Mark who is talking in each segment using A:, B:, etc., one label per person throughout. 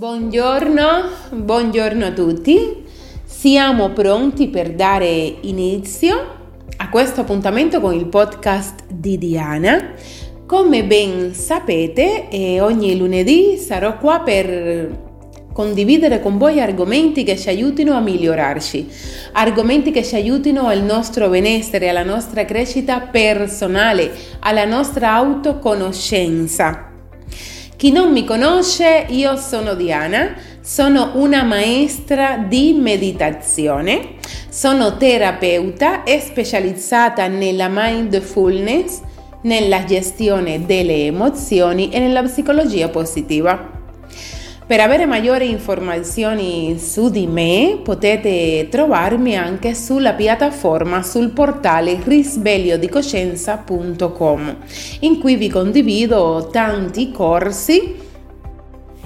A: Buongiorno, buongiorno a tutti. Siamo pronti per dare inizio a questo appuntamento con il podcast di Diana. Come ben sapete, ogni lunedì sarò qua per condividere con voi argomenti che ci aiutino a migliorarci, argomenti che ci aiutino al nostro benessere, alla nostra crescita personale, alla nostra autoconoscenza. Chi non mi conosce, io sono Diana, sono una maestra di meditazione, sono terapeuta e specializzata nella mindfulness, nella gestione delle emozioni e nella psicologia positiva. Per avere maggiori informazioni su di me potete trovarmi anche sulla piattaforma sul portale risvegliodicoscienza.com in cui vi condivido tanti corsi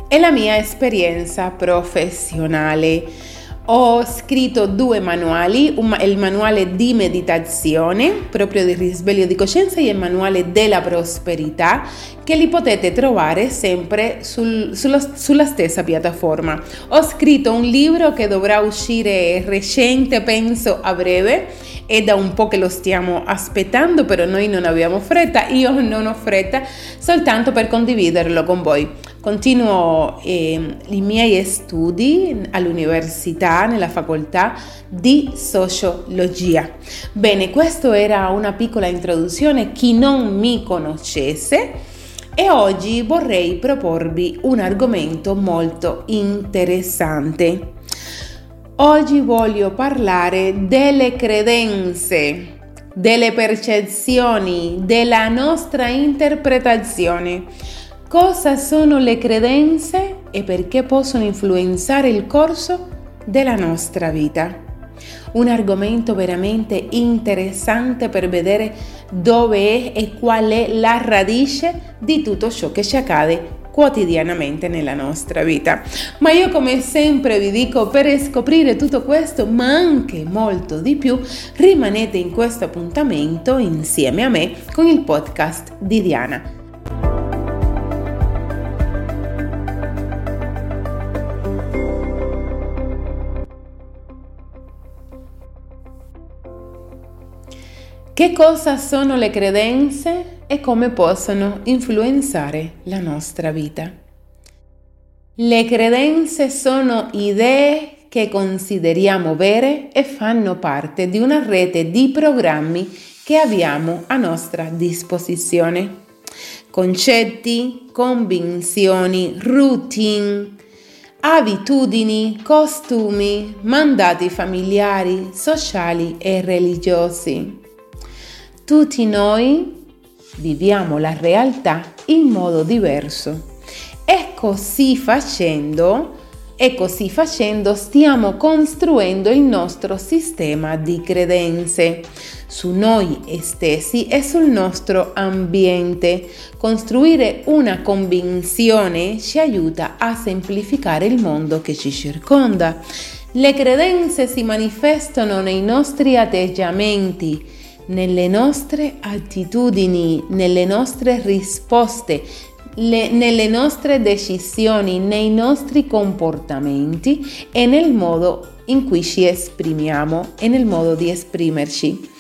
A: e la mia esperienza professionale. Ho scritto due manuali, il manuale di meditazione proprio di risveglio di coscienza e il manuale della prosperità che li potete trovare sempre sul, sulla, sulla, stessa piattaforma. Ho scritto un libro che dovrà uscire recente, penso a breve, è da un po' che lo stiamo aspettando, però noi non abbiamo fretta, io non ho fretta, soltanto per condividerlo con voi. Continuo eh, i miei studi all'università, nella facoltà di sociologia. Bene, questa era una piccola introduzione. Chi non mi conoscesse, e oggi vorrei proporvi un argomento molto interessante. Oggi voglio parlare delle credenze, delle percezioni, della nostra interpretazione Cosa sono le credenze e perché possono influenzare il corso della nostra vita? Un argomento veramente interessante per vedere dove è e qual è la radice di tutto ciò che ci accade quotidianamente nella nostra vita. Ma io come sempre vi dico per scoprire tutto questo, ma anche molto di più, rimanete in questo appuntamento insieme a me con il podcast di Diana. Che cosa sono le credenze e come possono influenzare la nostra vita? Le credenze sono idee che consideriamo vere e fanno parte di una rete di programmi che abbiamo a nostra disposizione. Concetti, convinzioni, routine, abitudini, costumi, mandati familiari, sociali e religiosi. Tutti noi viviamo la realtà in modo diverso e così facendo, e così facendo stiamo costruendo il nostro sistema di credenze su noi stessi e sul nostro ambiente. Costruire una convinzione ci aiuta a semplificare il mondo che ci circonda. Le credenze si manifestano nei nostri atteggiamenti, nelle nostre attitudini, nelle nostre risposte, le, nelle nostre decisioni, nei nostri comportamenti e nel modo in cui ci esprimiamo e nel modo di esprimerci.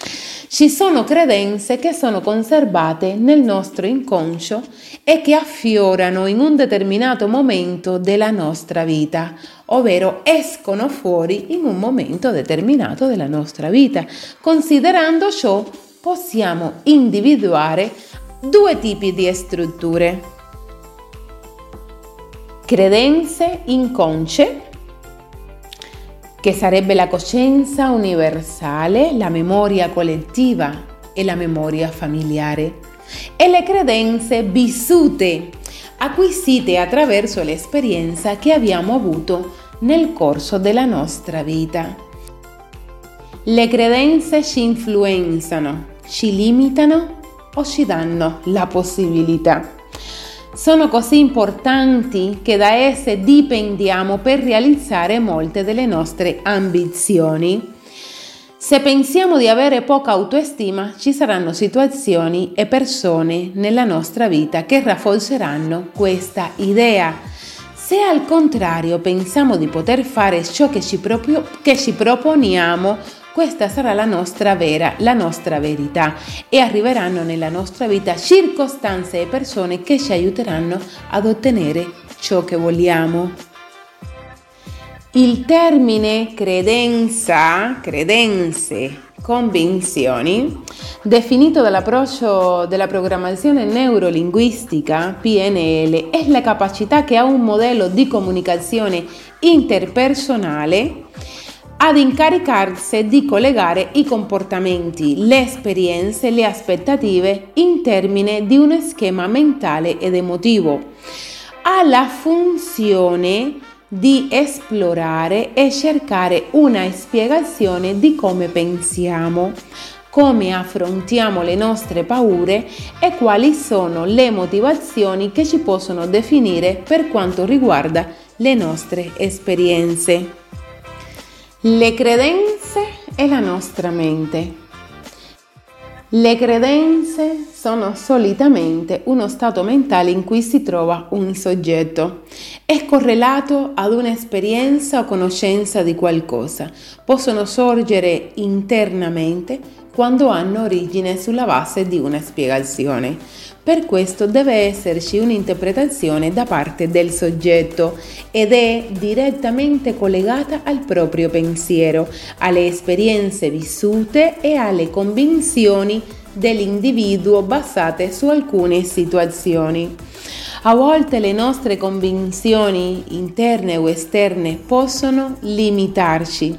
A: Ci sono credenze che sono conservate nel nostro inconscio e che affiorano in un determinato momento della nostra vita, ovvero escono fuori in un momento determinato della nostra vita. Considerando ciò, possiamo individuare due tipi di strutture. Credenze inconsce che sarebbe la coscienza universale, la memoria collettiva e la memoria familiare, e le credenze vissute, acquisite attraverso l'esperienza che abbiamo avuto nel corso della nostra vita. Le credenze ci influenzano, ci limitano o ci danno la possibilità sono così importanti che da esse dipendiamo per realizzare molte delle nostre ambizioni. Se pensiamo di avere poca autostima, ci saranno situazioni e persone nella nostra vita che rafforzeranno questa idea. Se al contrario pensiamo di poter fare ciò che ci, proprio, che ci proponiamo, questa sarà la nostra vera, la nostra verità e arriveranno nella nostra vita circostanze e persone che ci aiuteranno ad ottenere ciò che vogliamo. Il termine credenza, credenze, convinzioni, definito dall'approccio della programmazione neurolinguistica PNL, è la capacità che ha un modello di comunicazione interpersonale ad incaricarsi di collegare i comportamenti, le esperienze, le aspettative in termini di uno schema mentale ed emotivo. Ha la funzione di esplorare e cercare una spiegazione di come pensiamo, come affrontiamo le nostre paure e quali sono le motivazioni che ci possono definire per quanto riguarda le nostre esperienze. Le credenze e la nostra mente. Le credenze sono solitamente uno stato mentale in cui si trova un soggetto. È correlato ad un'esperienza o conoscenza di qualcosa. Possono sorgere internamente quando hanno origine sulla base di una spiegazione. Per questo deve esserci un'interpretazione da parte del soggetto ed è direttamente collegata al proprio pensiero, alle esperienze vissute e alle convinzioni dell'individuo basate su alcune situazioni. A volte le nostre convinzioni interne o esterne possono limitarci,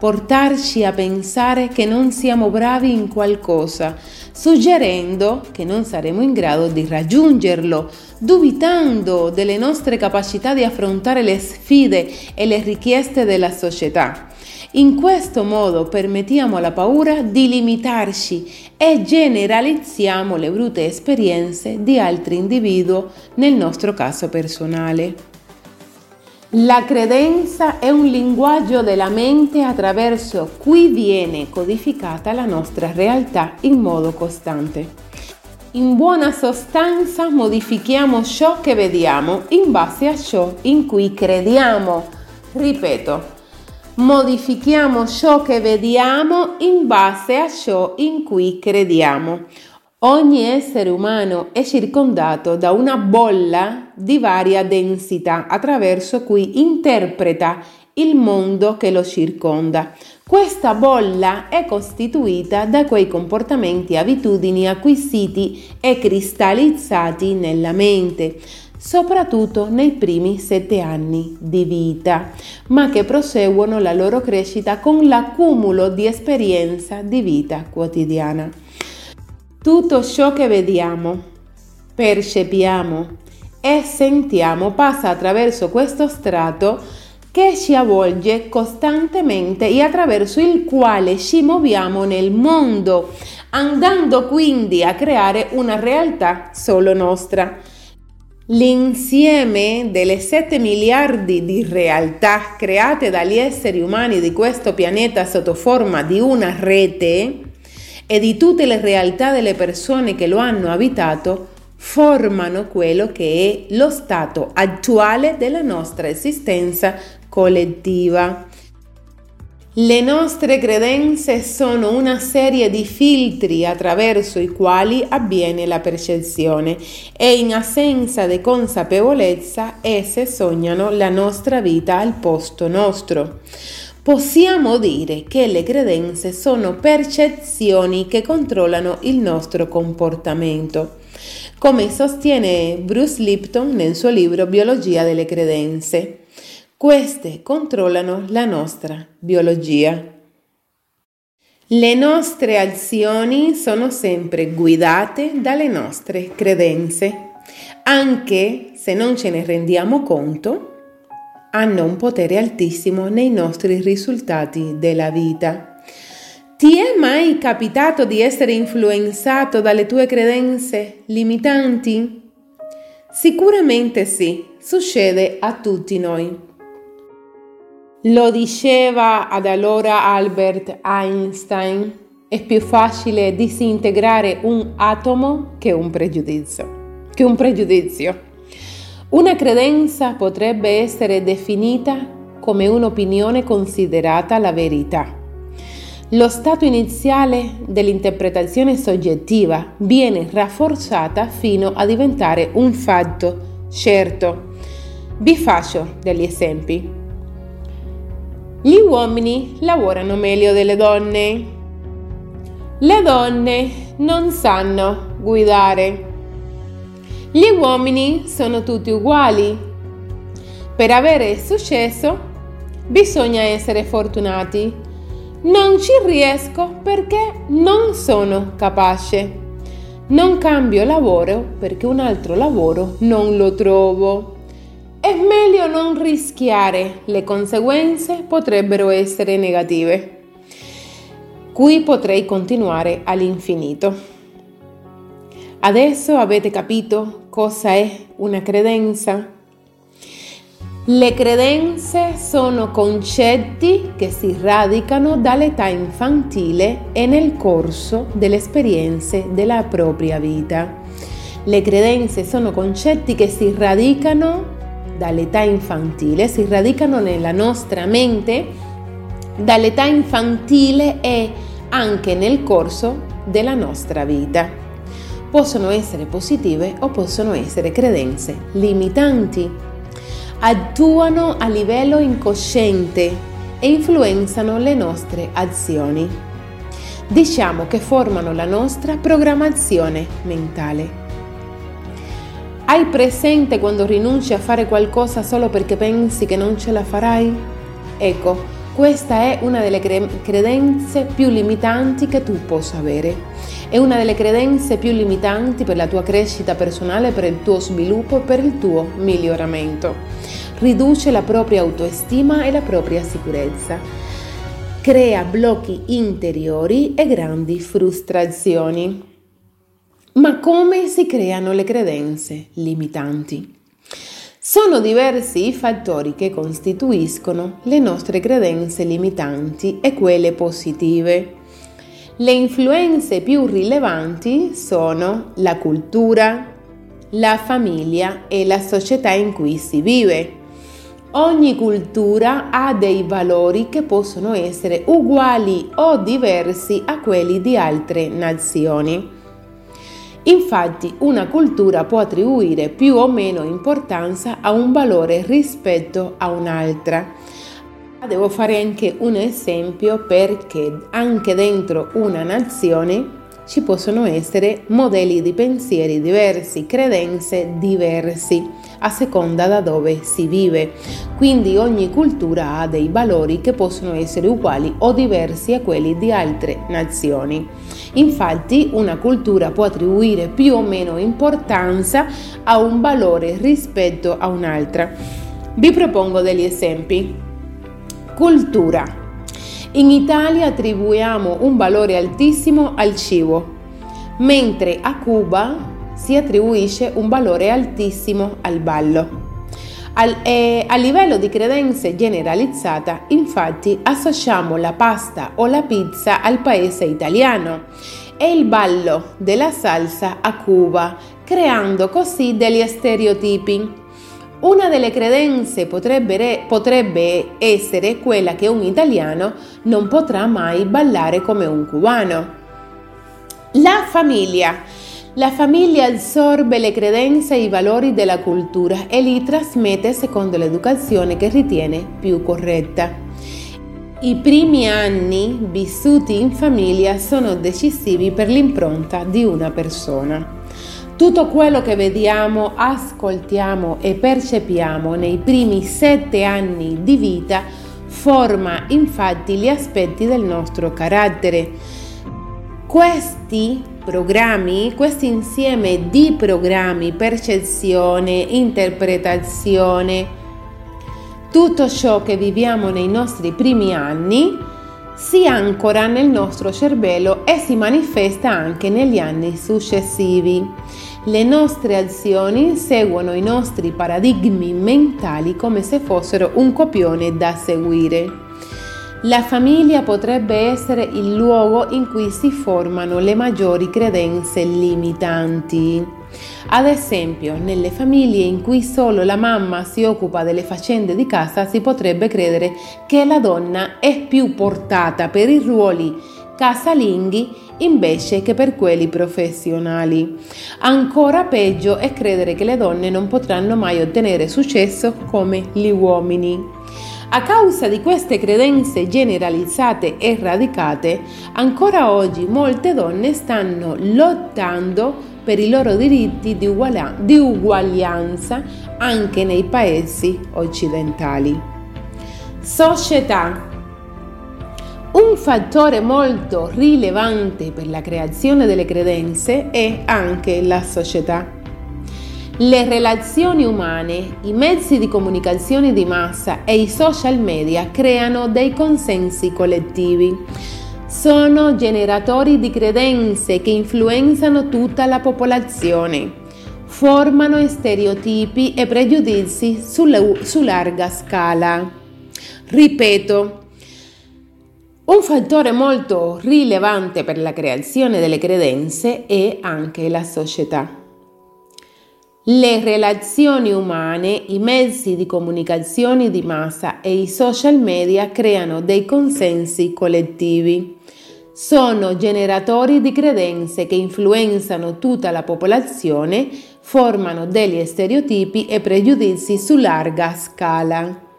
A: portarci a pensare che non siamo bravi in qualcosa, suggerendo che non saremo in grado di raggiungerlo, dubitando delle nostre capacità di affrontare le sfide e le richieste della società. In questo modo permettiamo alla paura di limitarci e generalizziamo le brutte esperienze di altri individui nel nostro caso personale. La credenza è un linguaggio della mente attraverso cui viene codificata la nostra realtà in modo costante. In buona sostanza modifichiamo ciò che vediamo in base a ciò in cui crediamo. Ripeto, modifichiamo ciò che vediamo in base a ciò in cui crediamo. Ogni essere umano è circondato da una bolla di varia densità attraverso cui interpreta il mondo che lo circonda. Questa bolla è costituita da quei comportamenti e abitudini acquisiti e cristallizzati nella mente, soprattutto nei primi sette anni di vita, ma che proseguono la loro crescita con l'accumulo di esperienza di vita quotidiana. Tutto ciò che vediamo, percepiamo e sentiamo passa attraverso questo strato che ci avvolge costantemente e attraverso il quale ci muoviamo nel mondo, andando quindi a creare una realtà solo nostra. L'insieme delle 7 miliardi di realtà create dagli esseri umani di questo pianeta sotto forma di una rete e di tutte le realtà delle persone che lo hanno abitato formano quello che è lo stato attuale della nostra esistenza collettiva. Le nostre credenze sono una serie di filtri attraverso i quali avviene la percezione e in assenza di consapevolezza esse sognano la nostra vita al posto nostro. Possiamo dire che le credenze sono percezioni che controllano il nostro comportamento, come sostiene Bruce Lipton nel suo libro Biologia delle credenze. Queste controllano la nostra biologia. Le nostre azioni sono sempre guidate dalle nostre credenze, anche se non ce ne rendiamo conto hanno un potere altissimo nei nostri risultati della vita. Ti è mai capitato di essere influenzato dalle tue credenze limitanti? Sicuramente sì, succede a tutti noi. Lo diceva ad allora Albert Einstein, è più facile disintegrare un atomo che un pregiudizio. Che un pregiudizio. Una credenza potrebbe essere definita come un'opinione considerata la verità. Lo stato iniziale dell'interpretazione soggettiva viene rafforzata fino a diventare un fatto certo. Vi faccio degli esempi. Gli uomini lavorano meglio delle donne. Le donne non sanno guidare. Gli uomini sono tutti uguali. Per avere successo bisogna essere fortunati. Non ci riesco perché non sono capace. Non cambio lavoro perché un altro lavoro non lo trovo. È meglio non rischiare, le conseguenze potrebbero essere negative. Qui potrei continuare all'infinito. Adesso avete capito cosa è una credenza? Le credenze sono concetti che si radicano dall'età infantile e nel corso delle esperienze della propria vita. Le credenze sono concetti che si radicano dall'età infantile, si radicano nella nostra mente dall'età infantile e anche nel corso della nostra vita possono essere positive o possono essere credenze limitanti. Attuano a livello incosciente e influenzano le nostre azioni. Diciamo che formano la nostra programmazione mentale. Hai presente quando rinunci a fare qualcosa solo perché pensi che non ce la farai? Ecco, questa è una delle credenze più limitanti che tu possa avere. È una delle credenze più limitanti per la tua crescita personale, per il tuo sviluppo e per il tuo miglioramento. Riduce la propria autostima e la propria sicurezza. Crea blocchi interiori e grandi frustrazioni. Ma come si creano le credenze limitanti? Sono diversi i fattori che costituiscono le nostre credenze limitanti e quelle positive. Le influenze più rilevanti sono la cultura, la famiglia e la società in cui si vive. Ogni cultura ha dei valori che possono essere uguali o diversi a quelli di altre nazioni. Infatti una cultura può attribuire più o meno importanza a un valore rispetto a un'altra. Devo fare anche un esempio perché anche dentro una nazione ci possono essere modelli di pensieri diversi, credenze diversi a seconda da dove si vive. Quindi ogni cultura ha dei valori che possono essere uguali o diversi a quelli di altre nazioni. Infatti una cultura può attribuire più o meno importanza a un valore rispetto a un'altra. Vi propongo degli esempi. Cultura. In Italia attribuiamo un valore altissimo al cibo, mentre a Cuba si attribuisce un valore altissimo al ballo. Al, eh, a livello di credenze generalizzata, infatti, associamo la pasta o la pizza al paese italiano e il ballo della salsa a Cuba, creando così degli stereotipi. Una delle credenze potrebbe, potrebbe essere quella che un italiano non potrà mai ballare come un cubano. La famiglia la famiglia assorbe le credenze e i valori della cultura e li trasmette secondo l'educazione che ritiene più corretta. I primi anni vissuti in famiglia sono decisivi per l'impronta di una persona. Tutto quello che vediamo, ascoltiamo e percepiamo nei primi sette anni di vita forma infatti gli aspetti del nostro carattere. Questi programmi, questo insieme di programmi, percezione, interpretazione, tutto ciò che viviamo nei nostri primi anni si ancora nel nostro cervello e si manifesta anche negli anni successivi. Le nostre azioni seguono i nostri paradigmi mentali come se fossero un copione da seguire. La famiglia potrebbe essere il luogo in cui si formano le maggiori credenze limitanti. Ad esempio, nelle famiglie in cui solo la mamma si occupa delle faccende di casa si potrebbe credere che la donna è più portata per i ruoli casalinghi invece che per quelli professionali. Ancora peggio è credere che le donne non potranno mai ottenere successo come gli uomini. A causa di queste credenze generalizzate e radicate, ancora oggi molte donne stanno lottando per i loro diritti di, ugualia- di uguaglianza anche nei paesi occidentali. Società. Un fattore molto rilevante per la creazione delle credenze è anche la società. Le relazioni umane, i mezzi di comunicazione di massa e i social media creano dei consensi collettivi. Sono generatori di credenze che influenzano tutta la popolazione. Formano stereotipi e pregiudizi su, larga scala. Ripeto, un fattore molto rilevante per la creazione delle credenze è anche la società. Le relazioni umane, i mezzi di comunicazione di massa e i social media creano dei consensi collettivi. Sono generatori di credenze che influenzano tutta la popolazione, formano degli stereotipi e pregiudizi su larga scala.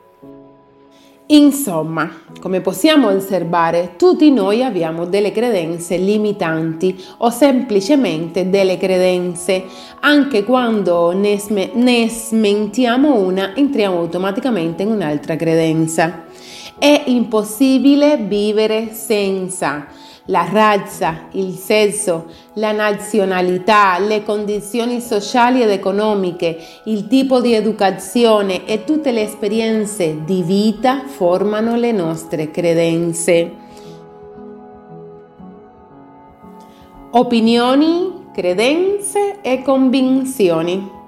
A: Insomma, come possiamo osservare, tutti noi abbiamo delle credenze limitanti o semplicemente delle credenze. Anche quando ne, sm- ne smentiamo una, entriamo automaticamente in un'altra credenza. È impossibile vivere senza la razza, il sesso, la nazionalità, le condizioni sociali ed economiche, il tipo di educazione e tutte le esperienze di vita formano le nostre credenze. Opinioni, credenze e convinzioni.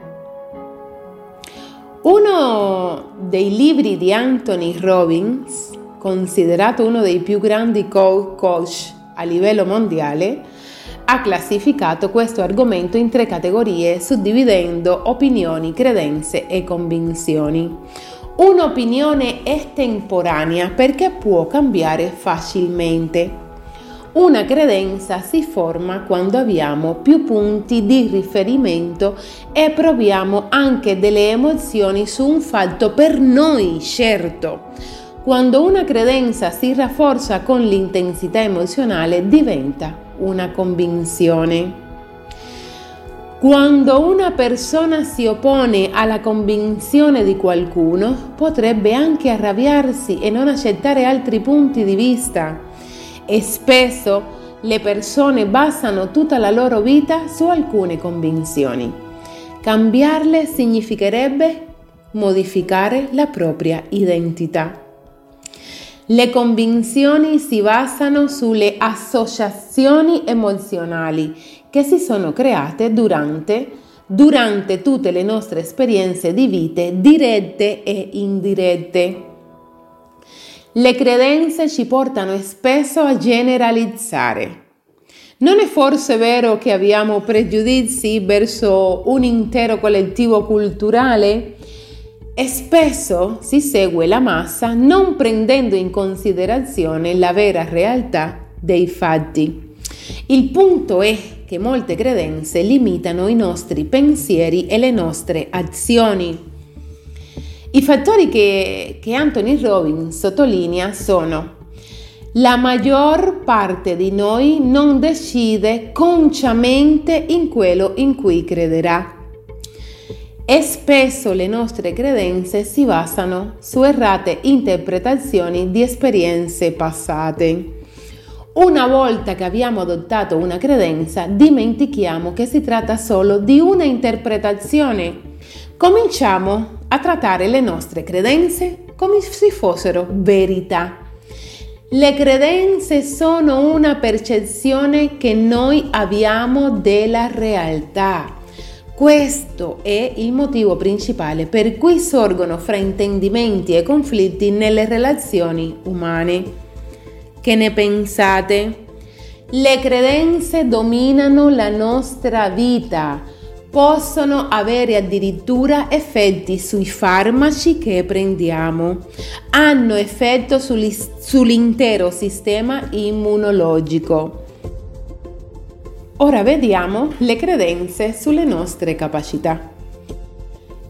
A: Uno dei libri di Anthony Robbins, considerato uno dei più grandi coach a livello mondiale, ha classificato questo argomento in tre categorie suddividendo opinioni, credenze e convinzioni. Un'opinione è temporanea perché può cambiare facilmente. Una credenza si forma quando abbiamo più punti di riferimento e proviamo anche delle emozioni su un fatto per noi certo quando una credenza si rafforza con l'intensità emozionale diventa una convinzione. Quando una persona si oppone alla convinzione di qualcuno, potrebbe anche arrabbiarsi e non accettare altri punti di vista. E spesso le persone basano tutta la loro vita su alcune convinzioni. Cambiarle significherebbe modificare la propria identità. Le convinzioni si basano sulle associazioni emozionali che si sono create durante, durante tutte le nostre esperienze di vite dirette e indirette. Le credenze ci portano spesso a generalizzare. Non è forse vero che abbiamo pregiudizi verso un intero collettivo culturale? E spesso si segue la massa non prendendo in considerazione la vera realtà dei fatti. Il punto è che molte credenze limitano i nostri pensieri e le nostre azioni. I fattori che, che Anthony Robbins sottolinea sono la maggior parte di noi non decide consciamente in quello in cui crederà e spesso le nostre credenze si basano su errate interpretazioni di esperienze passate. Una volta che abbiamo adottato una credenza, dimentichiamo che si tratta solo di una interpretazione. Cominciamo a trattare le nostre credenze come se fossero verità. Le credenze sono una percezione che noi abbiamo della realtà. Questo è il motivo principale per cui sorgono fraintendimenti e conflitti nelle relazioni umane. Che ne pensate? Le credenze dominano la nostra vita. possono avere addirittura effetti sui farmaci che prendiamo, hanno effetto sull'intero sistema immunologico. Ora vediamo le credenze sulle nostre capacità.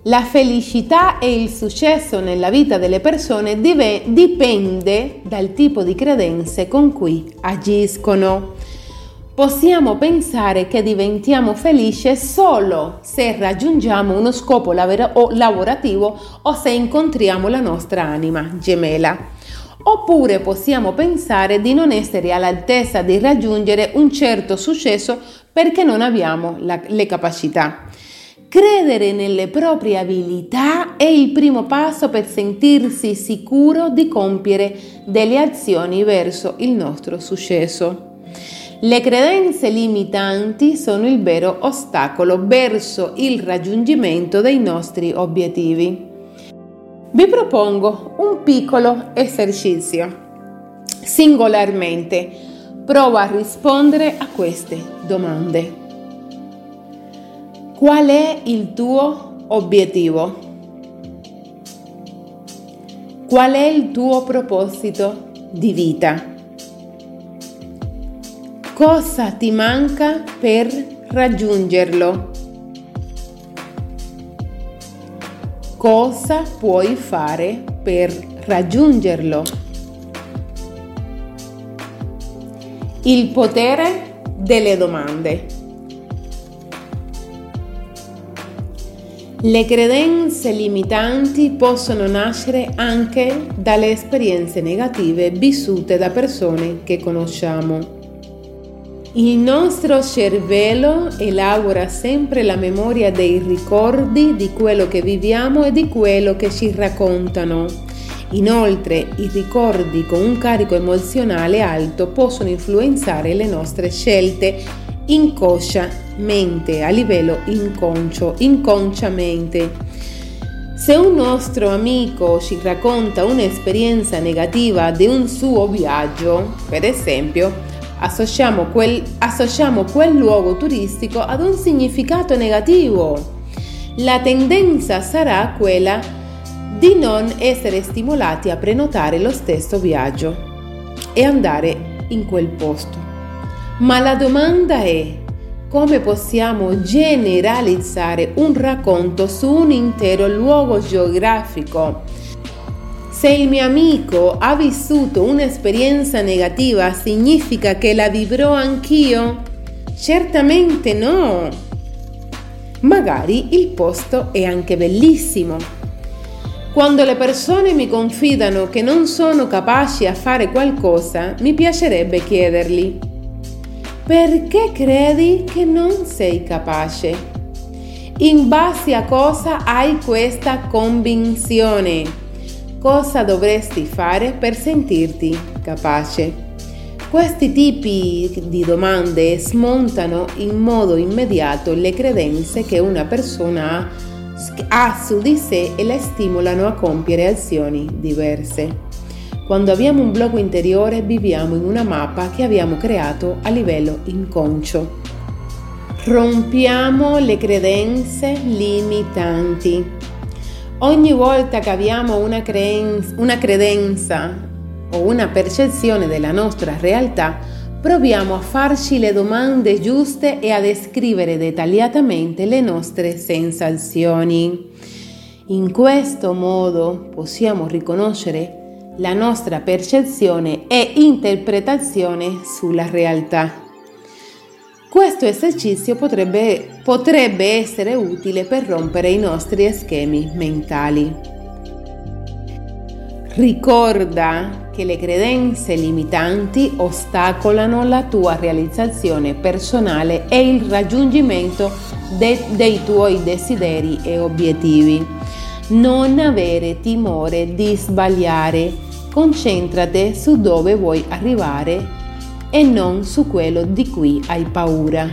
A: La felicità e il successo nella vita delle persone dipende dal tipo di credenze con cui agiscono possiamo pensare che diventiamo felici solo se raggiungiamo uno scopo lavorativo o se incontriamo la nostra anima gemella. Oppure possiamo pensare di non essere all'altezza di raggiungere un certo successo perché non abbiamo la, le capacità. Credere nelle proprie abilità è il primo passo per sentirsi sicuro di compiere delle azioni verso il nostro successo. Le credenze limitanti sono il vero ostacolo verso il raggiungimento dei nostri obiettivi. Vi propongo un piccolo esercizio. Singolarmente prova a rispondere a queste domande. Qual è il tuo obiettivo? Qual è il tuo proposito di vita? Cosa ti manca per raggiungerlo? Cosa puoi fare per raggiungerlo? Il potere delle domande. Le credenze limitanti possono nascere anche dalle esperienze negative vissute da persone che conosciamo. Il nostro cervello elabora sempre la memoria dei ricordi di quello che viviamo e di quello che ci raccontano. Inoltre, i ricordi con un carico emozionale alto possono influenzare le nostre scelte inconsciamente, a livello inconscio, inconsciamente. Se un nostro amico ci racconta un'esperienza negativa di un suo viaggio, per esempio, associamo quel, associamo quel luogo turistico ad un significato negativo. La tendenza sarà quella di non essere stimolati a prenotare lo stesso viaggio e andare in quel posto. Ma la domanda è come possiamo generalizzare un racconto su un intero luogo geografico se il mio amico ha vissuto un'esperienza negativa, significa che la vivrò anch'io? Certamente no. Magari il posto è anche bellissimo. Quando le persone mi confidano che non sono capaci a fare qualcosa, mi piacerebbe chiedergli, perché credi che non sei capace? In base a cosa hai questa convinzione? Cosa dovresti fare per sentirti capace. Questi tipi di domande smontano in modo immediato le credenze che una persona ha su di sé e la stimolano a compiere azioni diverse. Quando abbiamo un blocco interiore viviamo in una mappa che abbiamo creato a livello inconscio. Rompiamo le credenze limitanti. Ogni volta che abbiamo una, creenza, una credenza o una percezione della nostra realtà, proviamo a farci le domande giuste e a descrivere dettagliatamente le nostre sensazioni. In questo modo possiamo riconoscere la nostra percezione e interpretazione sulla realtà. Questo esercizio potrebbe, potrebbe essere utile per rompere i nostri schemi mentali. Ricorda che le credenze limitanti ostacolano la tua realizzazione personale e il raggiungimento de- dei tuoi desideri e obiettivi. Non avere timore di sbagliare, concentrati su dove vuoi arrivare e non su quello di cui hai paura.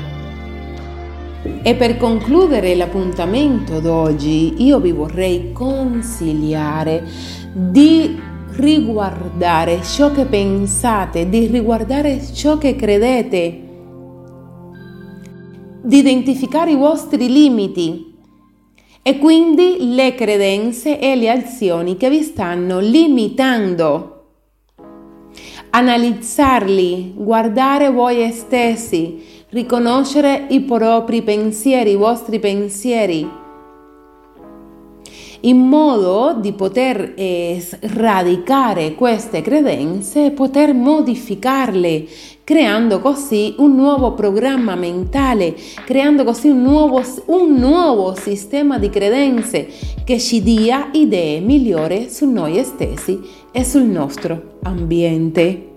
A: E per concludere l'appuntamento d'oggi io vi vorrei consigliare di riguardare ciò che pensate, di riguardare ciò che credete di identificare i vostri limiti e quindi le credenze e le azioni che vi stanno limitando. Analizzarli, guardare voi stessi, riconoscere i propri pensieri, i vostri pensieri in modo di poter eh, sradicare queste credenze e poter modificarle, creando così un nuovo programma mentale, creando così un nuovo, un nuovo sistema di credenze che ci dia idee migliori su noi stessi e sul nostro ambiente.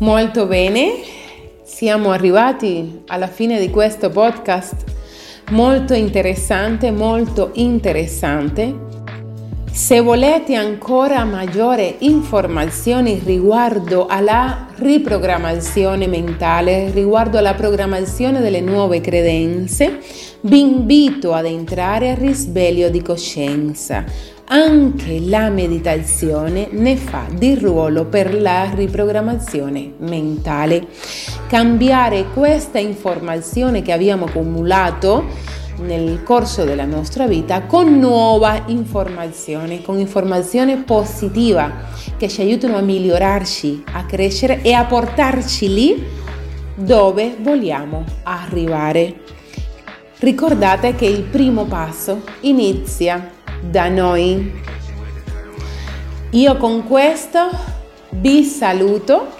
A: Molto bene, siamo arrivati alla fine di questo podcast molto interessante, molto interessante. Se volete ancora maggiori informazioni riguardo alla riprogrammazione mentale, riguardo alla programmazione delle nuove credenze, vi invito ad entrare al risveglio di coscienza. Anche la meditazione ne fa di ruolo per la riprogrammazione mentale. Cambiare questa informazione che abbiamo accumulato nel corso della nostra vita con nuova informazione, con informazione positiva che ci aiutano a migliorarci, a crescere e a portarci lì dove vogliamo arrivare. Ricordate che il primo passo inizia da noi. Io con questo vi saluto,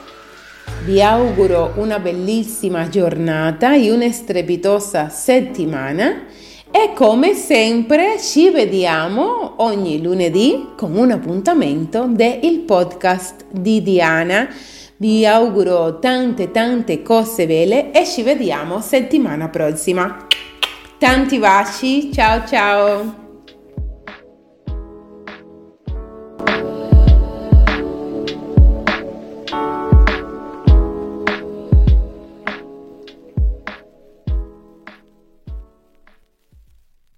A: vi auguro una bellissima giornata e una strepitosa settimana e come sempre ci vediamo ogni lunedì con un appuntamento del podcast di Diana. Vi auguro tante tante cose belle e ci vediamo settimana prossima. Tanti baci, ciao ciao!